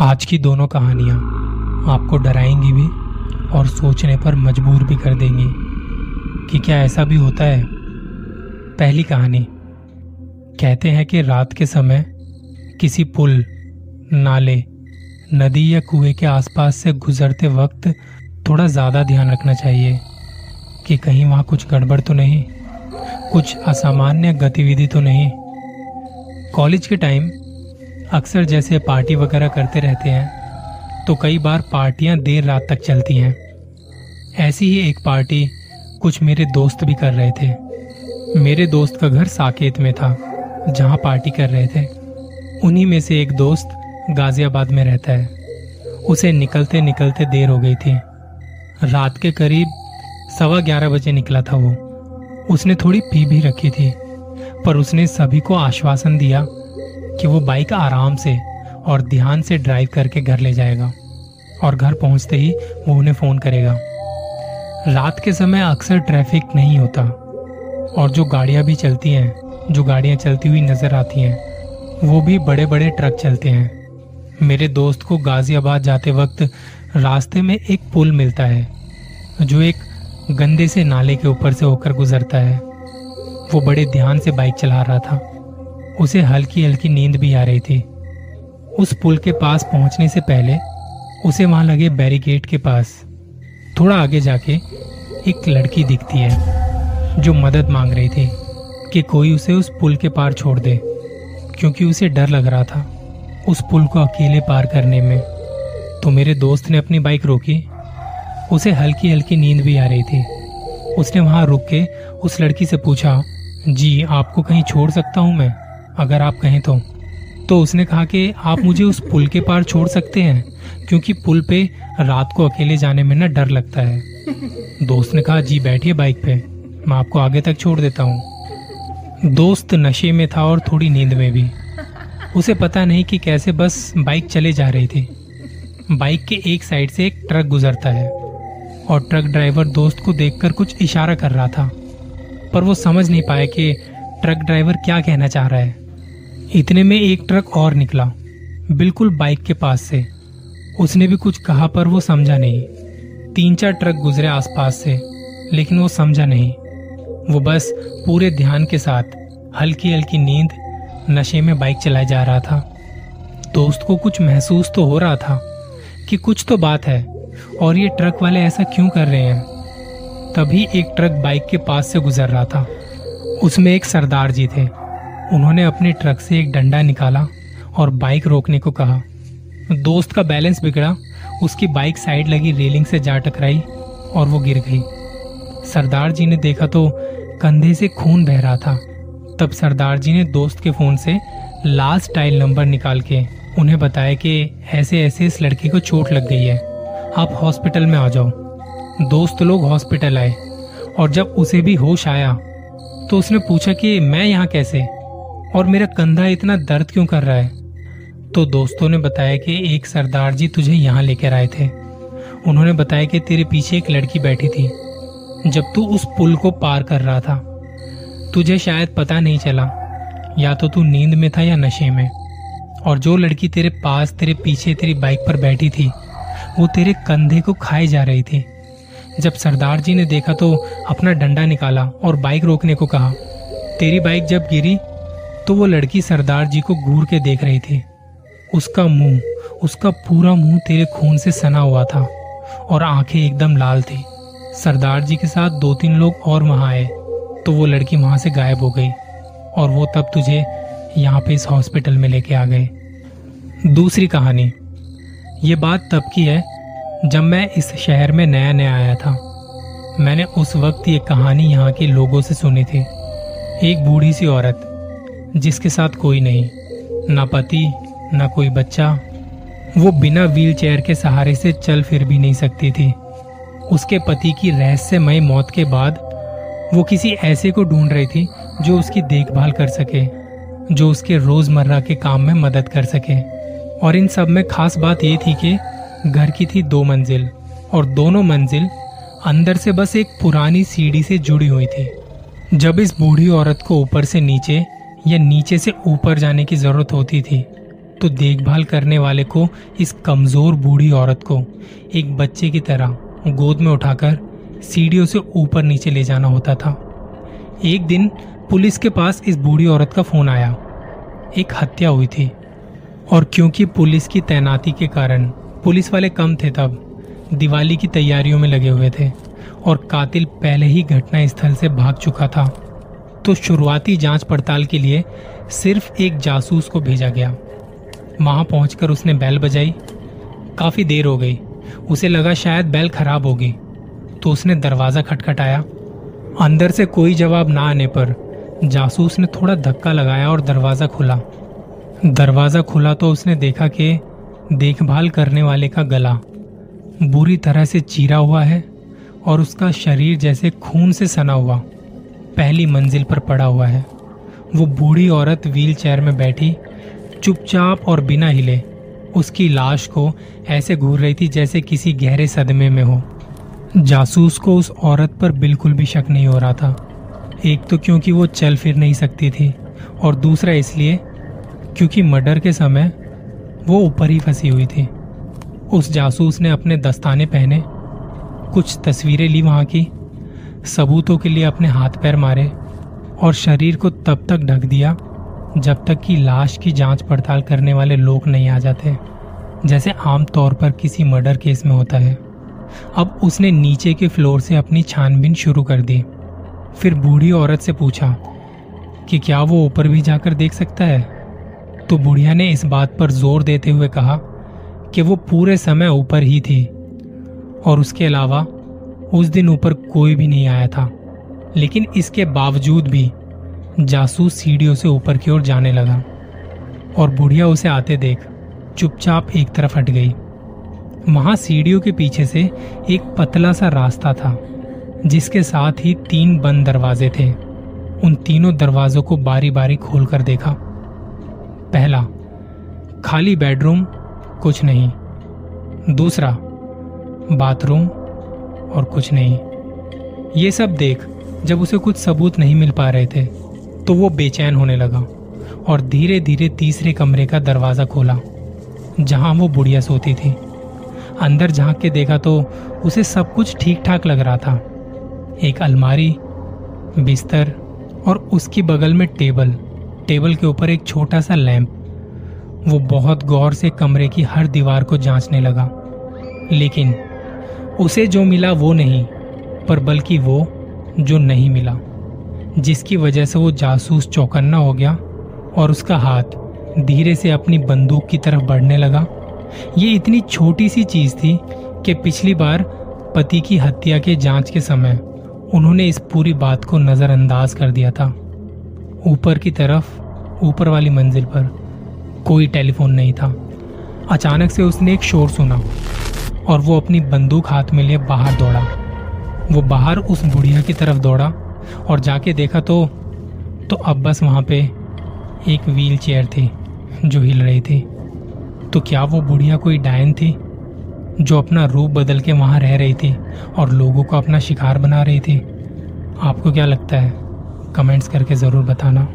आज की दोनों कहानियाँ आपको डराएँगी भी और सोचने पर मजबूर भी कर देंगी कि क्या ऐसा भी होता है। पहली कहानी। कहते हैं कि रात के समय किसी पुल, नाले, नदी या कुएँ के आसपास से गुजरते वक्त थोड़ा ज़्यादा ध्यान रखना चाहिए कि कहीं वहाँ कुछ गड़बड़ तो नहीं, कुछ असामान्य गतिविधि तो नहीं। कॉलेज के टाइम अक्सर जैसे पार्टी वगैरह करते रहते हैं तो कई बार पार्टियाँ देर रात तक चलती हैं। ऐसी ही एक पार्टी कुछ मेरे दोस्त भी कर रहे थे। मेरे दोस्त का घर साकेत में था, जहाँ पार्टी कर रहे थे। उन्हीं में से एक दोस्त गाजियाबाद में रहता है। उसे निकलते निकलते देर हो गई थी। रात के करीब सवा ग्यारह बजे निकला था वो। उसने थोड़ी पी भी रखी थी, पर उसने सभी को आश्वासन दिया कि वो बाइक आराम से और ध्यान से ड्राइव करके घर ले जाएगा और घर पहुँचते ही वो उन्हें फ़ोन करेगा। रात के समय अक्सर ट्रैफ़िक नहीं होता और जो गाड़ियाँ भी चलती हैं, जो गाड़ियाँ चलती हुई नज़र आती हैं, वो भी बड़े बड़े ट्रक चलते हैं। मेरे दोस्त को गाजियाबाद जाते वक्त रास्ते में एक पुल मिलता है, जो एक गंदे से नाले के ऊपर से होकर गुजरता है। वो बड़े ध्यान से बाइक चला रहा था। उसे हल्की हल्की नींद भी आ रही थी। उस पुल के पास पहुँचने से पहले उसे वहाँ लगे बैरिकेड के पास। थोड़ा आगे जाके एक लड़की दिखती है, जो मदद मांग रही थी कि कोई उसे उस पुल के पार छोड़ दे, क्योंकि उसे डर लग रहा था उस पुल को अकेले पार करने में। तो मेरे दोस्त ने अपनी बाइक रोकी, उसे हल्की हल्की नींद भी आ रही थी। उसने वहाँ रुक के उस लड़की से पूछा, जी, आपको कहीं छोड़ सकता हूँ मैं? अगर आप कहें तो। तो उसने कहा कि आप मुझे उस पुल के पार छोड़ सकते हैं, क्योंकि पुल पे रात को अकेले जाने में ना डर लगता है। दोस्त ने कहा, जी, बैठिए बाइक पे। मैं आपको आगे तक छोड़ देता हूँ। दोस्त नशे में था और थोड़ी नींद में भी। उसे पता नहीं कि कैसे बस बाइक चले जा रही थी। बाइक के एक साइड से एक ट्रक गुजरता है और ट्रक ड्राइवर दोस्त को देखकर कुछ इशारा कर रहा था, पर वो समझ नहीं पाया कि ट्रक ड्राइवर क्या कहना चाह रहा है। इतने में एक ट्रक और निकला। बिल्कुल बाइक के पास से। उसने भी कुछ कहा, पर वो समझा नहीं। तीन चार ट्रक गुजरे आसपास से, लेकिन वो समझा नहीं। वो बस पूरे ध्यान के साथ हल्की हल्की नींद नशे में बाइक चलाए जा रहा था। दोस्त को कुछ महसूस तो हो रहा था कि कुछ तो बात है, और ये ट्रक वाले ऐसा क्यों कर रहे हैं? तभी एक ट्रक बाइक के पास से गुजर रहा था। उसमें एक सरदार जी थे। उन्होंने अपने ट्रक से एक डंडा निकाला और बाइक रोकने को कहा। दोस्त का बैलेंस बिगड़ा, उसकी बाइक साइड लगी रेलिंग से जा टकराई और वो गिर गई। सरदार जी ने देखा तो कंधे से खून बह रहा था। तब सरदार जी ने दोस्त के फ़ोन से लास्ट टाइल नंबर निकाल के उन्हें बताया कि ऐसे ऐसे इस लड़के को चोट लग गई है। आप हॉस्पिटल में आ जाओ। दोस्त लोग हॉस्पिटल आए और जब उसे भी होश आया तो उसने पूछा कि मैं यहाँ कैसे? और मेरा कंधा इतना दर्द क्यों कर रहा है? तो दोस्तों ने बताया कि एक सरदार जी तुझे यहाँ लेकर आए थे। उन्होंने बताया कि तेरे पीछे एक लड़की बैठी थी। जब तू उस पुल को पार कर रहा था, तुझे शायद पता नहीं चला, या तो तू नींद में था या नशे में। और जो लड़की तेरे पास, तेरे पीछे, तेरी बाइक पर बैठी थी, वो तेरे कंधे को खाए जा रही थी। जब सरदार जी ने देखा तो अपना डंडा निकाला और बाइक रोकने को कहा। तेरी बाइक जब गिरी तो वो लड़की सरदार जी को घूर के देख रही थी। उसका मुँह, उसका पूरा मुँह तेरे खून से सना हुआ था और आँखें एकदम लाल थी। सरदार जी के साथ दो तीन लोग और वहाँ आए तो वो लड़की वहाँ से गायब हो गई और वो तब तुझे यहाँ पे इस हॉस्पिटल में लेके आ गए। दूसरी कहानी। ये बात तब की है जब मैं इस शहर में नया नया आया था। मैंने उस वक्त ये कहानी यहाँ के लोगों से सुनी थी। एक बूढ़ी सी औरत जिसके साथ कोई नहीं, ना पति, ना कोई बच्चा। वो बिना व्हील चेयर के सहारे से चल फिर भी नहीं सकती थी। उसके पति की रहस्यमय मौत के बाद वो किसी ऐसे को ढूंढ रही थी जो उसकी देखभाल कर सके, जो उसके रोज़मर्रा के काम में मदद कर सके। और इन सब में खास बात ये थी कि घर की थी दो मंजिल, और दोनों मंजिल अंदर से बस एक पुरानी सीढ़ी से जुड़ी हुई थी। जब इस बूढ़ी औरत को ऊपर से नीचे या नीचे से ऊपर जाने की ज़रूरत होती थी तो देखभाल करने वाले को इस कमज़ोर बूढ़ी औरत को एक बच्चे की तरह गोद में उठाकर सीढ़ियों से ऊपर नीचे ले जाना होता था। एक दिन पुलिस के पास इस बूढ़ी औरत का फ़ोन आया। एक हत्या हुई थी, और क्योंकि पुलिस की तैनाती के कारण पुलिस वाले कम थे तब, दिवाली की तैयारियों में लगे हुए थे, और कातिल पहले ही घटना स्थल से भाग चुका था। तो शुरुआती जाँच पड़ताल के लिए सिर्फ़ एक जासूस को भेजा गया। वहाँ पहुंचकर उसने बैल बजाई। काफ़ी देर हो गई। उसे लगा शायद बैल खराब होगी तो उसने दरवाज़ा खटखटाया। अंदर से कोई जवाब ना आने पर जासूस ने थोड़ा धक्का लगाया और दरवाज़ा खुला। दरवाज़ा खुला तो उसने देखा कि देखभाल करने वाले का गला बुरी तरह से चीरा हुआ है और उसका शरीर जैसे खून से सना हुआ। पहली मंजिल पर पड़ा हुआ है। वो बूढ़ी औरत व्हील चेयर में बैठी, चुपचाप और बिना हिले, उसकी लाश को ऐसे घूर रही थी जैसे किसी गहरे सदमे में हो। जासूस को उस औरत पर बिल्कुल भी शक नहीं हो रहा था। एक तो क्योंकि वो चल फिर नहीं सकती थी, और दूसरा इसलिए क्योंकि मर्डर के समय वो ऊपर ही फंसी हुई थी। उस जासूस ने अपने दस्ताने पहने, कुछ तस्वीरें ली वहाँ की सबूतों के लिए अपने हाथ पैर मारे और शरीर को तब तक ढक दिया जब तक कि लाश की जाँच पड़ताल करने वाले लोग नहीं आ जाते, जैसे आम तौर पर किसी मर्डर केस में होता है। अब उसने नीचे के फ्लोर से अपनी छानबीन शुरू कर दी। फिर बूढ़ी औरत से पूछा, कि क्या वो ऊपर भी जाकर देख सकता है? तो बुढ़िया ने इस बात पर ज़ोर देते हुए कहा कि वो पूरे समय ऊपर ही थी और उसके अलावा उस दिन ऊपर कोई भी नहीं आया था। लेकिन इसके बावजूद भी जासूस सीढ़ियों से ऊपर की ओर जाने लगा और बुढ़िया उसे आते देख चुपचाप एक तरफ़ हट गई। वहाँ सीढ़ियों के पीछे से एक पतला सा रास्ता था, जिसके साथ ही तीन बंद दरवाजे थे। उन तीनों दरवाजों को बारी बारी खोलकर देखा। पहला, खाली बेडरूम, कुछ नहीं। दूसरा, बाथरूम और कुछ नहीं। ये सब देख, जब उसे कुछ सबूत नहीं मिल पा रहे थे तो वो बेचैन होने लगा और धीरे धीरे तीसरे कमरे का दरवाज़ा खोला, जहाँ वो बुढ़िया सोती थी। अंदर झाँक के देखा तो उसे सब कुछ ठीक ठाक लग रहा था। एक अलमारी, बिस्तर और उसके बगल में टेबल टेबल के ऊपर एक छोटा सा लैंप। वो बहुत गौर से कमरे की हर दीवार को जांचने लगा। लेकिन उसे जो मिला वो नहीं, पर बल्कि वो जो नहीं मिला, जिसकी वजह से वो जासूस चौकन्ना हो गया और उसका हाथ धीरे से अपनी बंदूक की तरफ़ बढ़ने लगा। ये इतनी छोटी सी चीज़ थी कि पिछली बार पति की हत्या के जाँच के समय उन्होंने इस पूरी बात को नजरअंदाज कर दिया था। ऊपर की तरफ़, ऊपर वाली मंजिल पर कोई टेलीफोन नहीं था। अचानक से उसने एक शोर सुना। और वो अपनी बंदूक हाथ में लिए बाहर दौड़ा। वो बाहर उस बुढ़िया की तरफ़ दौड़ा और जाके देखा तो तो अब बस वहाँ पे एक व्हील चेयर थी जो हिल रही थी। तो क्या वो बुढ़िया कोई डायन थी जो अपना रूप बदल के वहाँ रह रही थी और लोगों को अपना शिकार बना रही थी? आपको क्या लगता है? कमेंट्स करके ज़रूर बताना।